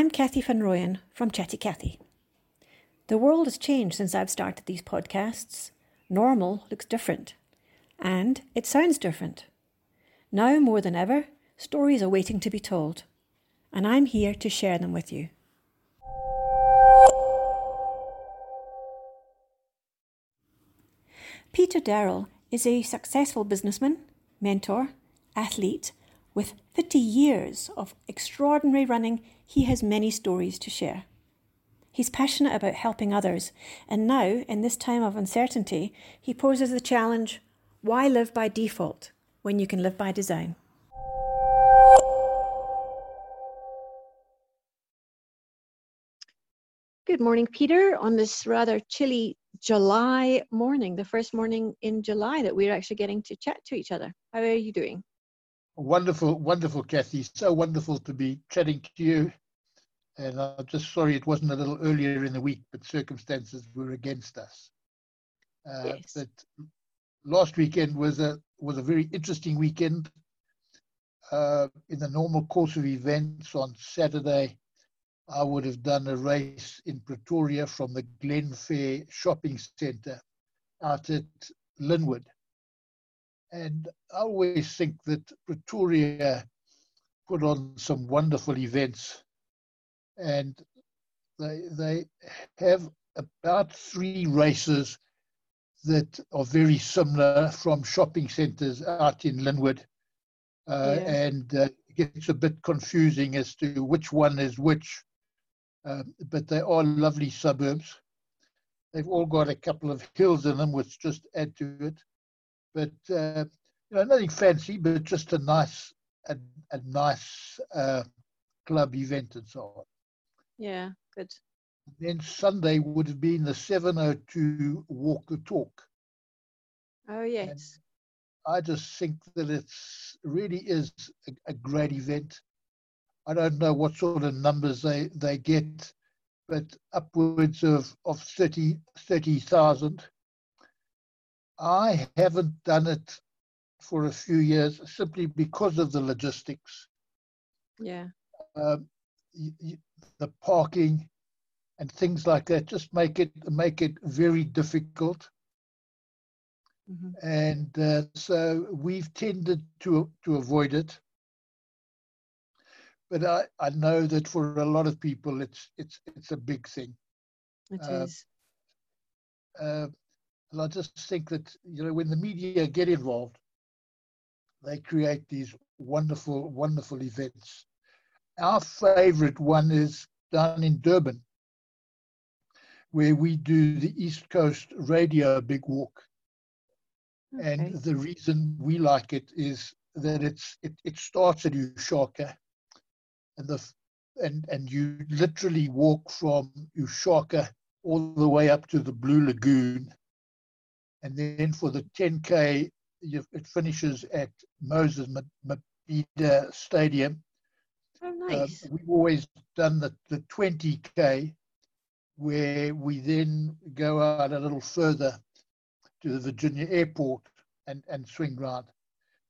I'm Kathy Van Rooyen from Chatty Kathy. The world has changed since I've started these podcasts. Normal looks different, and it sounds different. Now more than ever, stories are waiting to be told, and I'm here to share them with you. Peter Darrell is a successful businessman, mentor, athlete. With 30 years of extraordinary running, he has many stories to share. He's passionate about helping others, and now, in this time of uncertainty, he poses the challenge why live by default when you can live by design? Good morning, Peter, on this rather chilly July morning, the first morning in July that we're actually getting to chat to each other. How are you doing? Wonderful, wonderful, Kathy. So wonderful to be chatting to you. And I'm just sorry it wasn't a little earlier in the week, but circumstances were against us. Uh, yes. But last weekend was a was a very interesting weekend. Uh, in the normal course of events on Saturday, I would have done a race in Pretoria from the Glenfair shopping centre out at Lynnwood. And I always think that Pretoria put on some wonderful events. And they, they have about three races that are very similar from shopping centres out in Lynnwood. Uh, yeah. And uh, it gets a bit confusing as to which one is which um, but they are lovely suburbs. They've all got a couple of hills in them, which just add to it. But uh, you know, nothing fancy, but just a nice, a, a nice uh, club event and so on. Yeah, good. then Sunday would have been the 702 Walk the Talk. Oh yes. And I just think that it's really is a, a great event. I don't know what sort of numbers they, they get, but upwards of, of 30 30,000. I haven't done it for a few years simply because of the logistics. Yeah. Um, the parking and things like that just make it make it very difficult. Mm-hmm. And uh, so we've tended to to avoid it but I, I know that for a lot of people it's it's it's a big thing. It uh, is. Uh, and I just think that you know when the media get involved, they create these wonderful wonderful events. Our favourite one is down in Durban, where we do the East Coast Radio Big Walk. Okay. And the reason we like it is that it's it, it starts at Ushaka and the and and you literally walk from Ushaka all the way up to the Blue Lagoon, and then for the 10k, you, it finishes at Moses Mabhida Stadium. Oh, um, nice. we've always done the, the 20k, where we then go out a little further to the Virginia airport and, and swing round.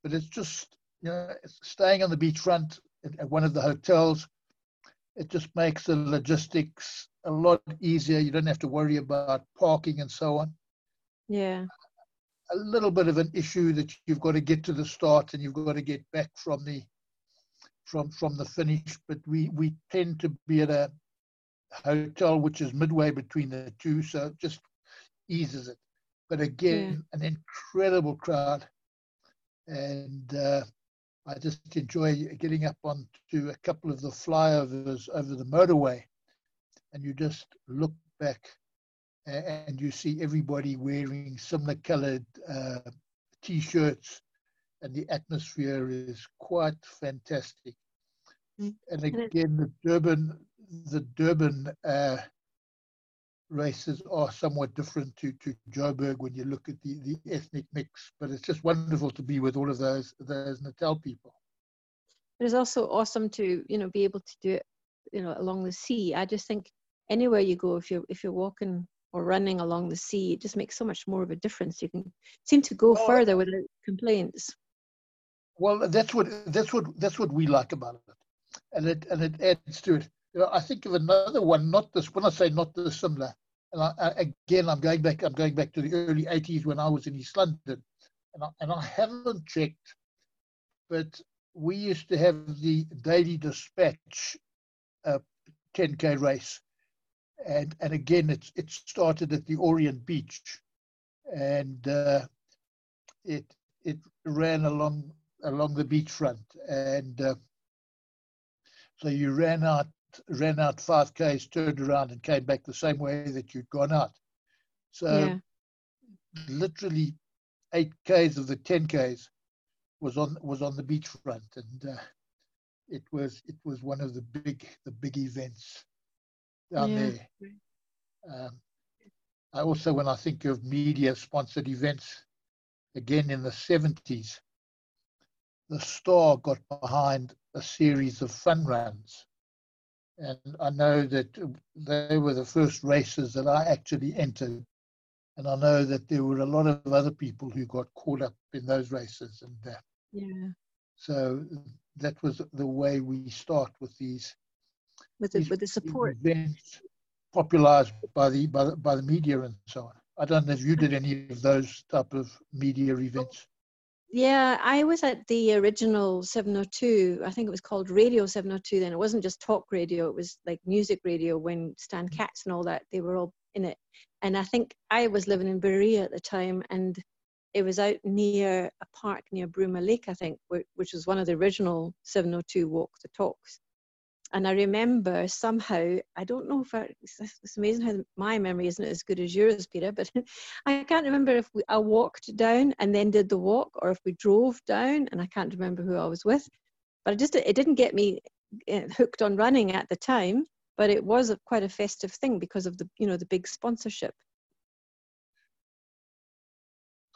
But it's just, you know, staying on the beachfront, at one of the hotels. It just makes the logistics a lot easier. You don't have to worry about parking and so on. Yeah. A little bit of an issue that you've got to get to the start and you've got to get back from the from from the finish. But we we tend to be at a hotel which is midway between the two, so it just eases it. But again, yeah. an incredible crowd, and uh, I just enjoy getting up onto a couple of the flyovers over the motorway, and you just look back and you see everybody wearing similar colored uh, t-shirts, and the atmosphere is quite fantastic. Mm. And again, the Durban, the Durban uh, races are somewhat different to, to Joburg when you look at the, the ethnic mix, but it's just wonderful to be with all of those those Natal people. It is also awesome to you know be able to do it you know along the sea. I just think anywhere you go, if you're if you're walking or running along the sea, it just makes so much more of a difference. You can seem to go oh, further without complaints. Well, that's what that's what that's what we like about it, and it and it adds to it. You know, I think of another one, not this. When I say not this similar, and I, I, again, I'm going back. I'm going back to the early '80s when I was in East London, and I, and I haven't checked, but we used to have the Daily Dispatch uh, 10k race, and and again, it's it started at the Orient Beach, and uh, it it ran along along the beachfront, and uh, so you ran out ran out five k's, turned around, and came back the same way that you'd gone out. So yeah. literally eight k's of the ten k's was on was on the beachfront, and uh, it was it was one of the big the big events down yeah. there. Um, I also, when I think of media sponsored events, again in the 70s, the Star got behind a series of fun runs. And I know that they were the first races that I actually entered. And I know that there were a lot of other people who got caught up in those races. And uh, yeah. So that was the way we start with these. With the, with the support. Events popularized by the, by the by the media and so on. I don't know if you did any of those type of media events. Yeah, I was at the original 702. I think it was called Radio 702 then. It wasn't just talk radio, it was like music radio when Stan mm. Katz and all that, they were all in it. And I think I was living in Berea at the time and it was out near a park near Bruma Lake, I think, which was one of the original 702 Walk the Talks and I remember somehow, I don't know if I, it's, amazing how my memory isn't as good as yours, Peter, but I can't remember if we, I walked down and then did the walk or if we drove down and I can't remember who I was with. But it just, it didn't get me eh, hooked on running at the time, but it was quite a festive thing because of the, you know, the big sponsorship.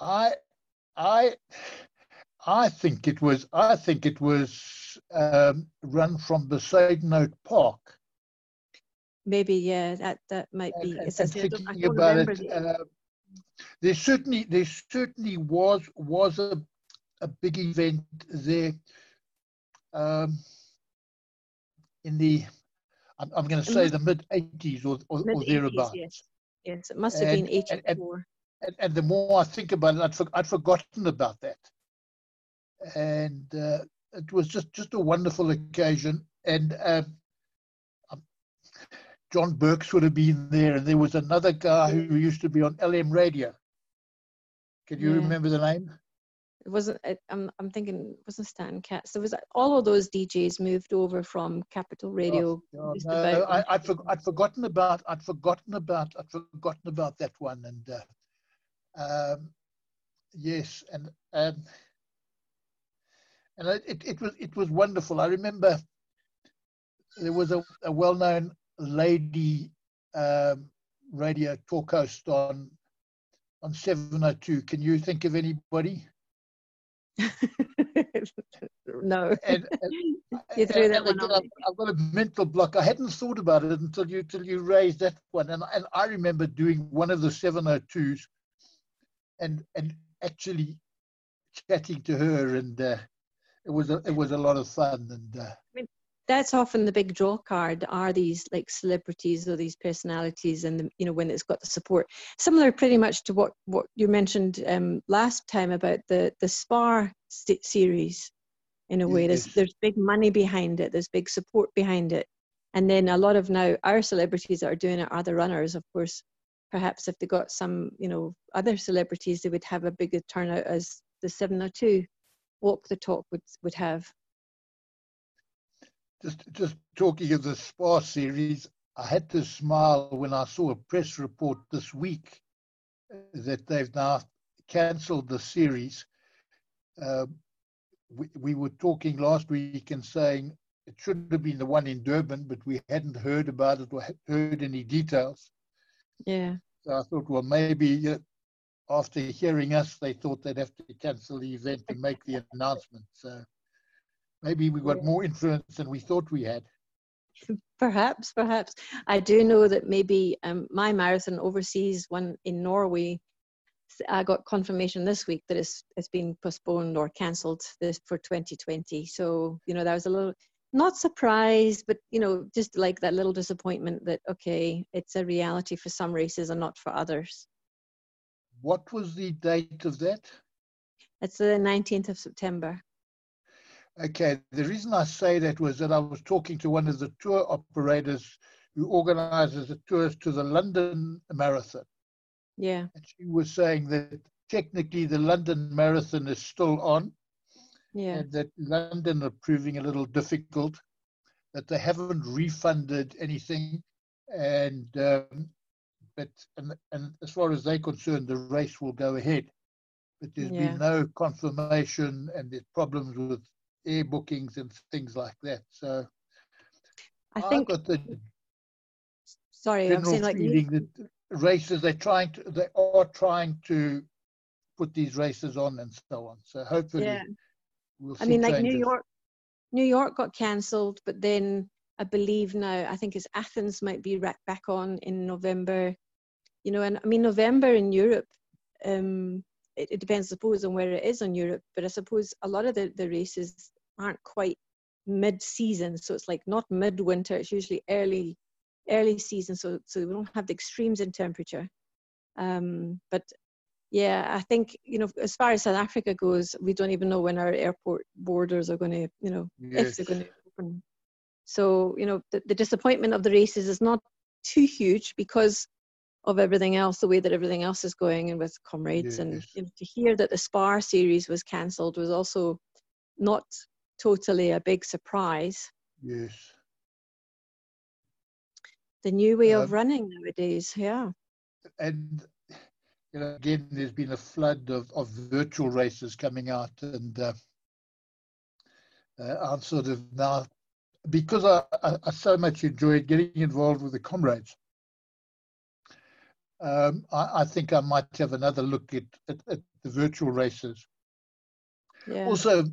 I, I, I think it was. I think it was um, run from the side note Park. Maybe, yeah, that that might be. And, and thinking about it, uh, there certainly there certainly was was a a big event there. Um, in the, I'm, I'm going to say the mid 80s or, or, or thereabouts. Yes. yes, it must have and, been 84. And, and, the more I think about it, I'd, for, I'd forgotten about that and uh, it was just just a wonderful occasion. And um, John Berks would have been there, and there was another guy who used to be on LM Radio. Can you yeah. remember the name? It wasn't. I'm I'm thinking it wasn't Stan Katz. There was all of those DJs moved over from Capital Radio. Oh, no, no, I, would for, I'd forgotten about. I'd forgotten about. I'd forgotten about that one. And uh, um, yes, and um, and it, it was it was wonderful. I remember there was a, a well-known lady um, radio talk host on on 702. Can you think of anybody? no. And, and, you threw that one I've, I've, got a mental block. I hadn't thought about it until you until you raised that one. And and I remember doing one of the 702s and and actually chatting to her and uh, it was a, it was a lot of fun and uh, I mean, that's often the big draw card. Are these like celebrities or these personalities and the, you know when it's got the support? Similar pretty much to what what you mentioned um, last time about the the spar series in a way. There's there's big money behind it. There's big support behind it. And then a lot of now our celebrities that are doing it are the runners of course. Perhaps if they got some you know other celebrities they would have a bigger turnout as the 702 walk the talk would would have. Just just talking of the Spar series, I had to smile when I saw a press report this week that they've now cancelled the series. Uh, we, we were talking last week and saying it should have been the one in Durban, but we hadn't heard about it or heard any details. Yeah. So I thought, well, maybe uh, after hearing us, they thought they'd have to cancel the event and make the announcement. So maybe we got more influence than we thought we had. Perhaps, perhaps. I do know that maybe um, my marathon overseas one in Norway, I got confirmation this week that it's, it's been postponed or cancelled this for 2020. So, you know, that was a little, not surprised, but you know, just like that little disappointment that okay, it's a reality for some races and not for others. What was the date of that? It's the 19th of September. Okay, the reason I say that was that I was talking to one of the tour operators who organizes the tours to the London Marathon. Yeah. And she was saying that technically the London Marathon is still on. Yeah. And that London are proving a little difficult, that they haven't refunded anything. And, um, but, and, and as far as they're concerned, the race will go ahead. But there's yeah. been no confirmation and there's problems with air bookings and things like that. So I think got the sorry, I'm saying like that races they're trying to they are trying to put these races on and so on. So hopefully, yeah. We'll I mean, like New York, New York got cancelled, but then I believe now I think it's Athens might be back on in November. You know, and I mean November in Europe. Um, it, it depends, I suppose, on where it is in Europe. But I suppose a lot of the, the races aren't quite mid-season, so it's like not mid-winter. It's usually early, early season. So so we don't have the extremes in temperature. Um, but yeah, I think you know, as far as South Africa goes, we don't even know when our airport borders are going to, you know, yes. if they're going to open. So you know, the, the disappointment of the races is not too huge because of everything else, the way that everything else is going, and with comrades, yes. and you know, to hear that the Spar series was cancelled was also not totally a big surprise. Yes. The new way um, of running nowadays, yeah. And you know, again, there's been a flood of, of virtual races coming out, and uh, uh, I'm sort of now because I, I, I, so much enjoyed getting involved with the comrades. Um, I, I, think I might have another look at, at, at the virtual races. Yeah. Also,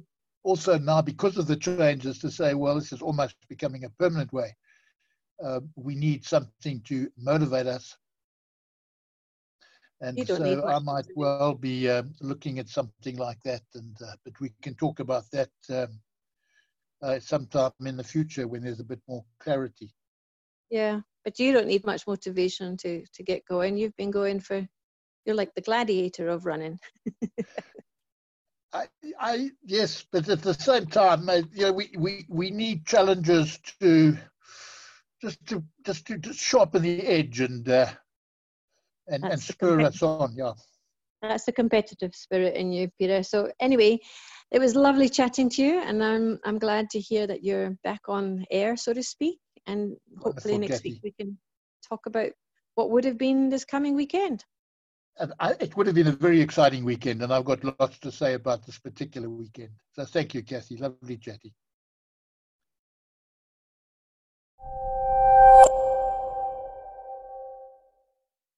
also now because of the changes to say, well, this is almost becoming a permanent way. Uh, we need something to motivate us and so I might well be um, looking at something like that, and uh, but we can talk about that um, uh, sometime in the future when there's a bit more clarity. Yeah, but you don't need much motivation to to get going. You've been going for, you're like the gladiator of running. I, I yes, but at the same time, you know, we, we, we need challenges to just to just to, to sharpen the edge and uh, and, and spur us on. Yeah. That's the competitive spirit in you, Peter. So anyway, it was lovely chatting to you, and I'm I'm glad to hear that you're back on air, so to speak. And hopefully Wonderful, next week we can talk about what would have been this coming weekend. I, it would have been a very exciting weekend, and I've got lots to say about this particular weekend. So thank you, Kathy. Lovely chatting.